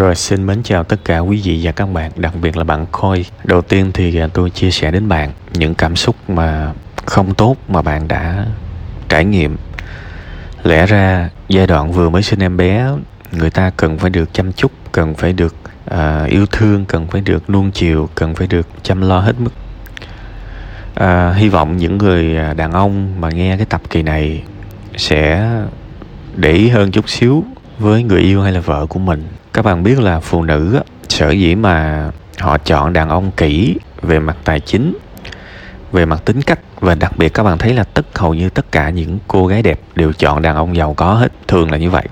Rồi xin mến chào tất cả quý vị và các bạn, đặc biệt là bạn Khôi. Đầu tiên thì à, tôi chia sẻ đến bạn những cảm xúc mà không tốt mà bạn đã trải nghiệm. Lẽ ra giai đoạn vừa mới sinh em bé, người ta cần phải được chăm chút, cần phải được uh, yêu thương, cần phải được nuông chiều, cần phải được chăm lo hết mức. Uh, hy vọng những người đàn ông mà nghe cái tập kỳ này sẽ để ý hơn chút xíu với người yêu hay là vợ của mình các bạn biết là phụ nữ sở dĩ mà họ chọn đàn ông kỹ về mặt tài chính, về mặt tính cách, và đặc biệt các bạn thấy là tất, hầu như tất cả những cô gái đẹp đều chọn đàn ông giàu có hết, thường là như vậy.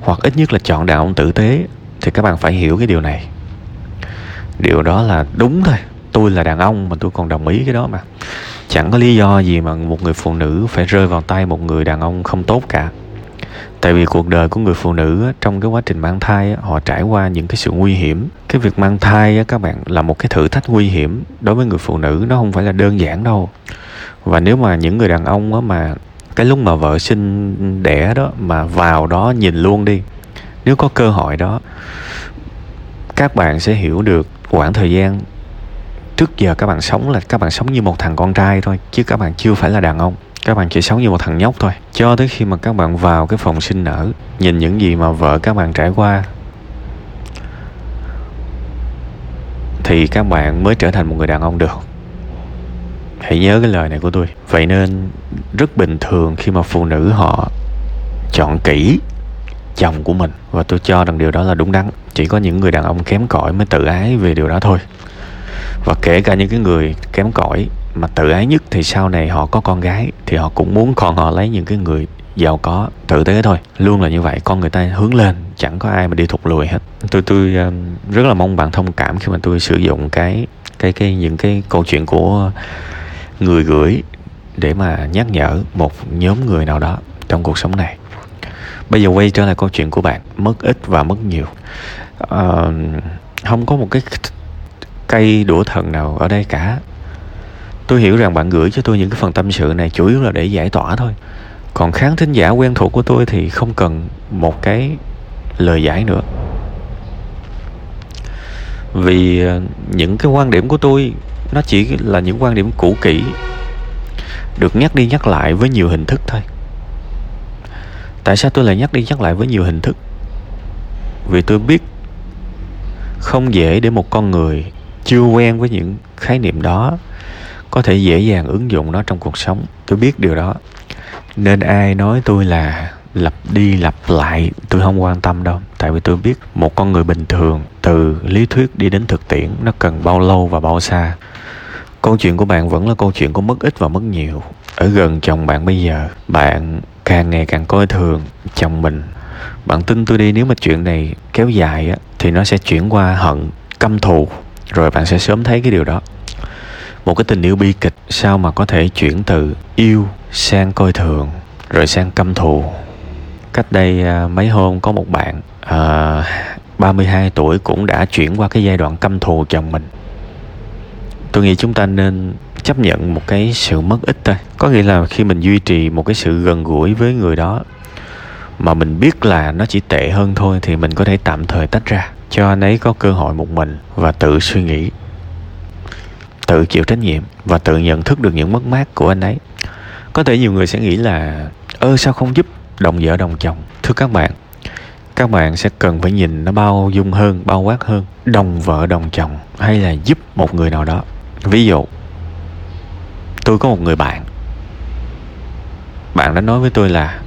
Hoặc ít nhất là chọn đàn ông tử tế, thì các bạn phải hiểu cái điều này. Điều đó là đúng thôi, tôi là đàn ông mà tôi còn đồng ý cái đó mà. Chẳng có lý do gì mà một người phụ nữ phải rơi vào tay một người đàn ông không tốt cả tại vì cuộc đời của người phụ nữ trong cái quá trình mang thai họ trải qua những cái sự nguy hiểm. Cái việc mang thai các bạn, là một cái thử thách nguy hiểm đối với người phụ nữ, nó không phải là đơn giản đâu. Và nếu mà những người đàn ông mà, cái lúc mà vợ sinh đẻ đó, mà vào đó nhìn luôn đi, nếu có cơ hội đó, các bạn sẽ hiểu được khoảng thời gian trước giờ các bạn sống là các bạn sống như một thằng con trai thôi, chứ các bạn chưa phải là đàn ông các bạn chỉ sống như một thằng nhóc thôi. Cho tới khi mà các bạn vào cái phòng sinh nở, nhìn những gì mà vợ các bạn trải qua, thì các bạn mới trở thành một người đàn ông được. Hãy nhớ cái lời này của tôi. Vậy nên, rất bình thường khi mà phụ nữ họ chọn kỹ chồng của mình. Và tôi cho rằng điều đó là đúng đắn. Chỉ có những người đàn ông kém cỏi mới tự ái về điều đó thôi. Và kể cả những cái người kém cỏi mà tự ái nhất thì sau này họ có con gái thì họ cũng muốn con họ lấy những cái người giàu có. Tử tế thôi luôn là như vậy con người ta hướng lên chẳng có ai mà đi thụt lùi hết. Tôi tôi um, rất là mong bạn thông cảm khi mà tôi sử dụng cái cái cái những cái câu chuyện của người gửi để mà nhắc nhở một nhóm người nào đó trong cuộc sống này. Bây giờ quay trở lại câu chuyện của bạn mất ít và mất nhiều. Uh, không có một cái cây đũa thần nào ở đây cả tôi hiểu rằng bạn gửi cho tôi những cái phần tâm sự này chủ yếu là để giải tỏa thôi. Còn khán thính giả quen thuộc của tôi thì không cần một cái lời giải nữa. Vì ờ, những cái quan điểm của tôi, nó chỉ là những quan điểm cũ kỹ, được nhắc đi nhắc lại với nhiều hình thức thôi. Tại sao tôi lại nhắc đi nhắc lại với nhiều hình thức? Vì tôi biết không dễ để một con người chưa quen với những khái niệm đó có thể dễ dàng ứng dụng nó trong cuộc sống. Tôi biết điều đó. Nên ai nói tôi là lặp đi lặp lại, tôi không quan tâm đâu. Tại vì tôi biết một con người bình thường, từ lý thuyết đi đến thực tiễn, nó cần bao lâu và bao xa. Câu chuyện của bạn vẫn là câu chuyện của mất ít và mất nhiều. Ở gần chồng bạn bây giờ, bạn càng ngày càng coi thường chồng mình. Bạn tin tôi đi, nếu mà chuyện này kéo dài á, thì nó sẽ chuyển qua hận, căm thù. Rồi bạn sẽ sớm thấy cái điều đó một cái tình yêu bi kịch sao mà có thể chuyển từ yêu sang coi thường rồi sang căm thù. Cách đây à, mấy hôm có một bạn à, uh, 32 tuổi cũng đã chuyển qua cái giai đoạn căm thù chồng mình. Tôi nghĩ chúng ta nên chấp nhận một cái sự mất ích thôi. Có nghĩa là khi mình duy trì một cái sự gần gũi với người đó mà mình biết là nó chỉ tệ hơn thôi thì mình có thể tạm thời tách ra. Cho anh ấy có cơ hội một mình và tự suy nghĩ tự chịu trách nhiệm và tự nhận thức được những mất mát của anh ấy. Có thể nhiều người sẽ nghĩ là, ơ, sao không giúp đồng vợ đồng chồng? Thưa các bạn các bạn sẽ cần phải nhìn nó bao dung hơn, bao quát hơn, đồng vợ đồng chồng hay là giúp một người nào đó. Ví dụ, tôi có một người bạn. Bạn đã nói với tôi là,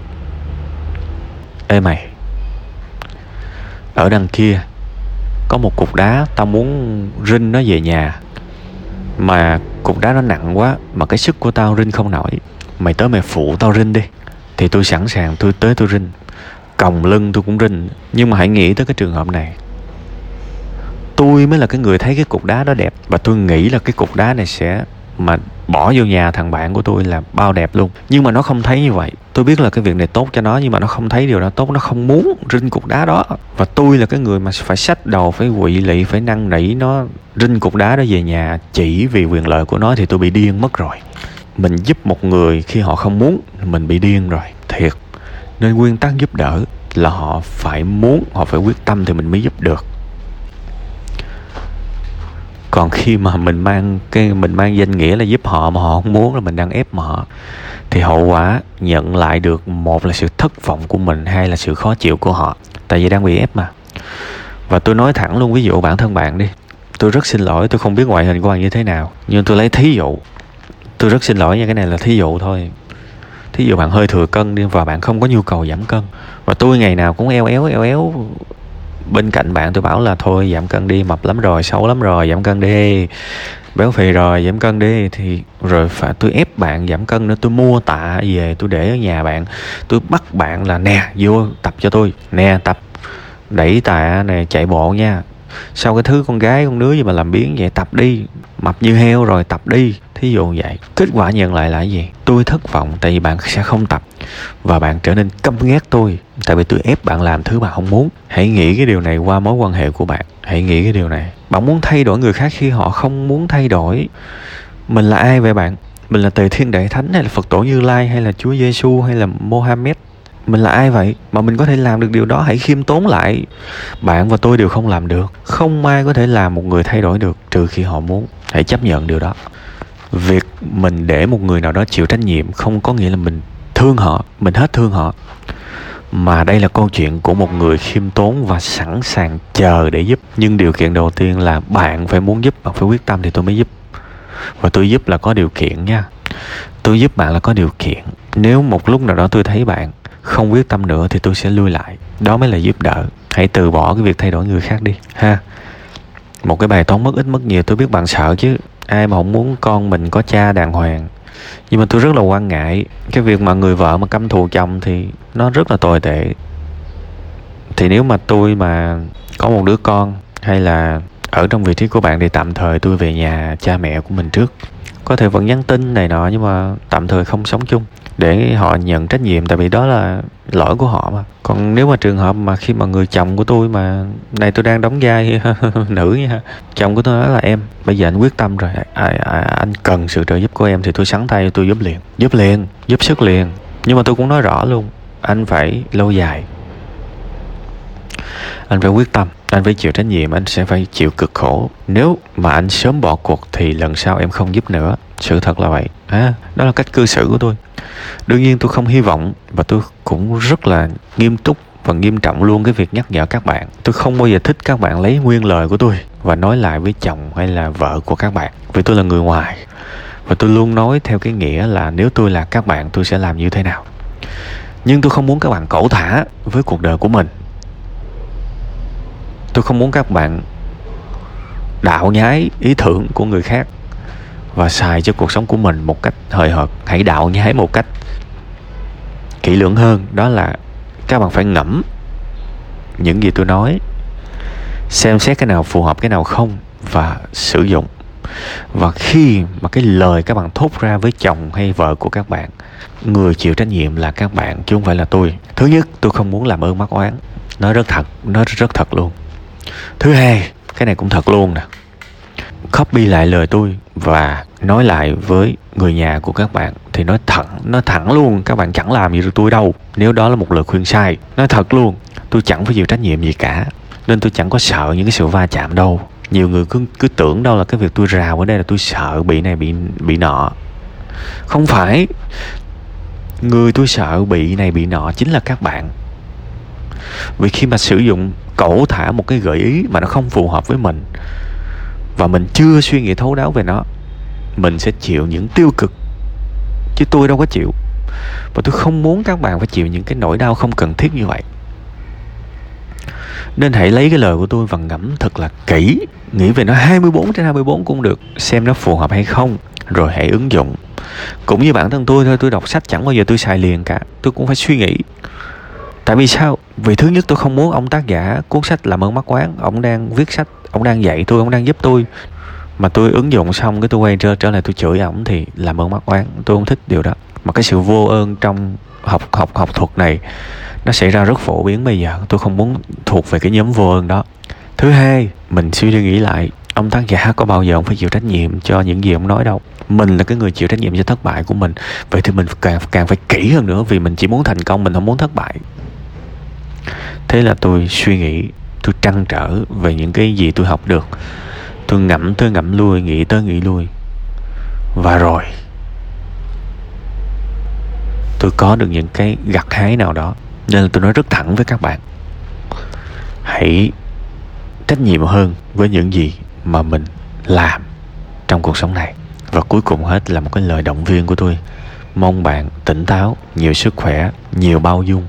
ê mày, ở đằng kia có một cục đá, tao muốn rinh nó về nhà mà cục đá nó nặng quá, mà cái sức của tao rinh không nổi. Mày tới mày phụ tao rinh đi. Thì tôi sẵn sàng, tôi tới tôi rinh. Còng lưng tôi cũng rinh. Nhưng mà hãy nghĩ tới cái trường hợp này. Tôi mới là cái người thấy cái cục đá đó đẹp, và tôi nghĩ là cái cục đá này sẽ mà bỏ vô nhà thằng bạn của tôi là bao đẹp luôn. Nhưng mà nó không thấy như vậy. Tôi biết là cái việc này tốt cho nó, nhưng mà nó không thấy điều đó tốt. Nó không muốn rinh cục đá đó. Và tôi là cái người mà phải sách đầu, phải quỵ lị, phải năn nỉ nó. Rinh cục đá đó về nhà chỉ vì quyền lợi của nó thì tôi bị điên mất rồi. Mình giúp một người khi họ không muốn, mình bị điên rồi. Thiệt. Nên nguyên tắc giúp đỡ là họ phải muốn, họ phải quyết tâm thì mình mới giúp được còn khi mà mình mang cái, mình mang danh nghĩa là giúp họ mà họ không muốn là mình đang ép họ, thì hậu quả nhận lại được một là sự thất vọng của mình, hai là sự khó chịu của họ. Tại vì đang bị ép mà. Và tôi nói thẳng luôn, ví dụ bản thân bạn đi, tôi rất xin lỗi, tôi không biết ngoại hình của bạn như thế nào, nhưng tôi lấy thí dụ. Tôi rất xin lỗi nha, cái này là thí dụ thôi. Thí dụ bạn hơi thừa cân đi, và bạn không có nhu cầu giảm cân. Và tôi ngày nào cũng eo éo eo éo bên cạnh bạn tôi bảo là thôi, giảm cân đi, mập lắm rồi, xấu lắm rồi, giảm cân đi. Béo phì rồi, giảm cân đi. Thì rồi phải, tôi ép bạn giảm cân nữa, tôi mua tạ về, tôi để ở nhà bạn. Tôi bắt bạn là, nè, vô tập cho tôi. Nè, tập đẩy tạ này chạy bộ nha sau cái thứ con gái, con đứa gì mà làm biến vậy? Tập đi, mập như heo rồi, tập đi. Thí dụ vậy. Kết quả nhận lại là gì? Tôi thất vọng, tại vì bạn sẽ không tập. Và bạn trở nên căm ghét tôi, tại vì tôi ép bạn làm thứ bạn không muốn. Hãy nghĩ cái điều này qua mối quan hệ của bạn. Hãy nghĩ cái điều này. Bạn muốn thay đổi người khác khi họ không muốn thay đổi. Mình là ai vậy bạn? Mình là tề thiên đại thánh hay là phật tổ như lai hay là chúa giêsu hay là mohammed? Mình là ai vậy? Mà mình có thể làm được điều đó hãy khiêm tốn lại. Bạn và tôi đều không làm được. Không ai có thể làm một người thay đổi được trừ khi họ muốn. Hãy chấp nhận điều đó. Việc mình để một người nào đó chịu trách nhiệm không có nghĩa là mình thương họ, mình hết thương họ. Mà đây là câu chuyện của một người khiêm tốn và sẵn sàng chờ để giúp. Nhưng điều kiện đầu tiên là bạn phải muốn giúp, bạn phải quyết tâm thì tôi mới giúp. Và tôi giúp là có điều kiện nha. Tôi giúp bạn là có điều kiện. Nếu một lúc nào đó tôi thấy bạn không quyết tâm nữa thì tôi sẽ lui lại. Đó mới là giúp đỡ. Hãy từ bỏ cái việc thay đổi người khác đi, ha. Một cái bài toán mất ít mất nhiều, tôi biết bạn sợ chứ. Ai mà không muốn con mình có cha đàng hoàng. Nhưng mà tôi rất là quan ngại. Cái việc mà người vợ mà căm thù chồng thì nó rất là tồi tệ. Thì nếu mà tôi mà có một đứa con, hay là ở trong vị trí của bạn thì tạm thời tôi về nhà cha mẹ của mình trước. Có thể vẫn nhắn tin này nọ nhưng mà tạm thời không sống chung. Để họ nhận trách nhiệm tại vì đó là lỗi của họ mà. Còn nếu mà trường hợp mà khi mà người chồng của tôi mà này tôi đang đóng vai nữ nha chồng của tôi nói là em bây giờ anh quyết tâm rồi. À, à, à anh cần sự trợ giúp của em thì tôi sẵn tay tôi giúp liền. Giúp liền giúp sức liền. Nhưng mà tôi cũng nói rõ luôn anh phải lâu dài anh phải quyết tâm anh phải chịu trách nhiệm anh sẽ phải chịu cực khổ. Nếu mà anh sớm bỏ cuộc thì lần sau em không giúp nữa. Sự thật là vậy. À, đó là cách cư xử của tôi. Đương nhiên tôi không hy vọng và tôi cũng rất là nghiêm túc và nghiêm trọng luôn cái việc nhắc nhở các bạn. Tôi không bao giờ thích các bạn lấy nguyên lời của tôi và nói lại với chồng hay là vợ của các bạn vì tôi là người ngoài. Và tôi luôn nói theo cái nghĩa là nếu tôi là các bạn tôi sẽ làm như thế nào. Nhưng tôi không muốn các bạn cẩu thả với cuộc đời của mình tôi không muốn các bạn đạo nhái ý tưởng của người khác và xài cho cuộc sống của mình một cách hời hợt. Hãy đạo nhái một cách kỹ lưỡng hơn, đó là các bạn phải ngẫm những gì tôi nói, xem xét cái nào phù hợp, cái nào không và sử dụng. Và khi mà cái lời các bạn thốt ra với chồng hay vợ của các bạn, người chịu trách nhiệm là các bạn chứ không phải là tôi. Thứ nhất, tôi không muốn làm ơn mắc oán. Nói rất thật, nói rất thật luôn thứ hai, cái này cũng thật luôn nè. Copy lại lời tôi và nói lại với người nhà của các bạn thì nói thẳng nói thẳng luôn, các bạn chẳng làm gì được tôi đâu. Nếu đó là một lời khuyên sai, nói thật luôn, tôi chẳng phải chịu trách nhiệm gì cả. Nên tôi chẳng có sợ những cái sự va chạm đâu. Nhiều người cứ cứ tưởng đâu là cái việc tôi rào ở đây là tôi sợ bị này, bị bị nọ. Không phải. Người tôi sợ bị này, bị nọ chính là các bạn vì khi mà sử dụng cổ thả một cái gợi ý mà nó không phù hợp với mình, và mình chưa suy nghĩ thấu đáo về nó, mình sẽ chịu những tiêu cực, chứ tôi đâu có chịu. Và tôi không muốn các bạn phải chịu những cái nỗi đau không cần thiết như vậy. Nên hãy lấy cái lời của tôi và ngẫm thật là kỹ, Nghĩ về nó 24 trên 24 cũng được, Xem nó phù hợp hay không, Rồi hãy ứng dụng. Cũng như bản thân tôi thôi, Tôi đọc sách chẳng bao giờ tôi xài liền cả, Tôi cũng phải suy nghĩ. Tại vì sao? Vì thứ nhất tôi không muốn ông tác giả cuốn sách làm ơn mắc quán Ông đang viết sách Ông đang dạy tôi Ông đang giúp tôi. Mà tôi ứng dụng xong cái tôi quay trở, trở lại tôi chửi ổng Thì làm ơn mắc quán Tôi không thích điều đó. Mà cái sự vô ơn trong học học học thuật này nó xảy ra rất phổ biến bây giờ. Tôi không muốn thuộc về cái nhóm vô ơn đó. Thứ hai mình suy nghĩ lại ông tác giả có bao giờ ông phải chịu trách nhiệm cho những gì ông nói đâu? Mình là cái người chịu trách nhiệm cho thất bại của mình. Vậy thì mình càng càng phải kỹ hơn nữa vì mình chỉ muốn thành công mình không muốn thất bại thế là tôi suy nghĩ, tôi trăn trở về những cái gì tôi học được. Tôi ngẫm tới ngẫm lui, nghĩ tới nghĩ lui. Và rồi, tôi có được những cái gặt hái nào đó. Nên là tôi nói rất thẳng với các bạn. Hãy trách nhiệm hơn với những gì mà mình làm trong cuộc sống này. Và cuối cùng hết là một cái lời động viên của tôi. Mong bạn tỉnh táo, nhiều sức khỏe, nhiều bao dung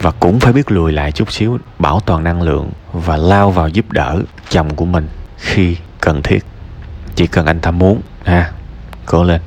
và cũng phải biết lùi lại chút xíu, bảo toàn năng lượng và lao vào giúp đỡ chồng của mình khi cần thiết. Chỉ cần anh ta muốn, ha, cố lên.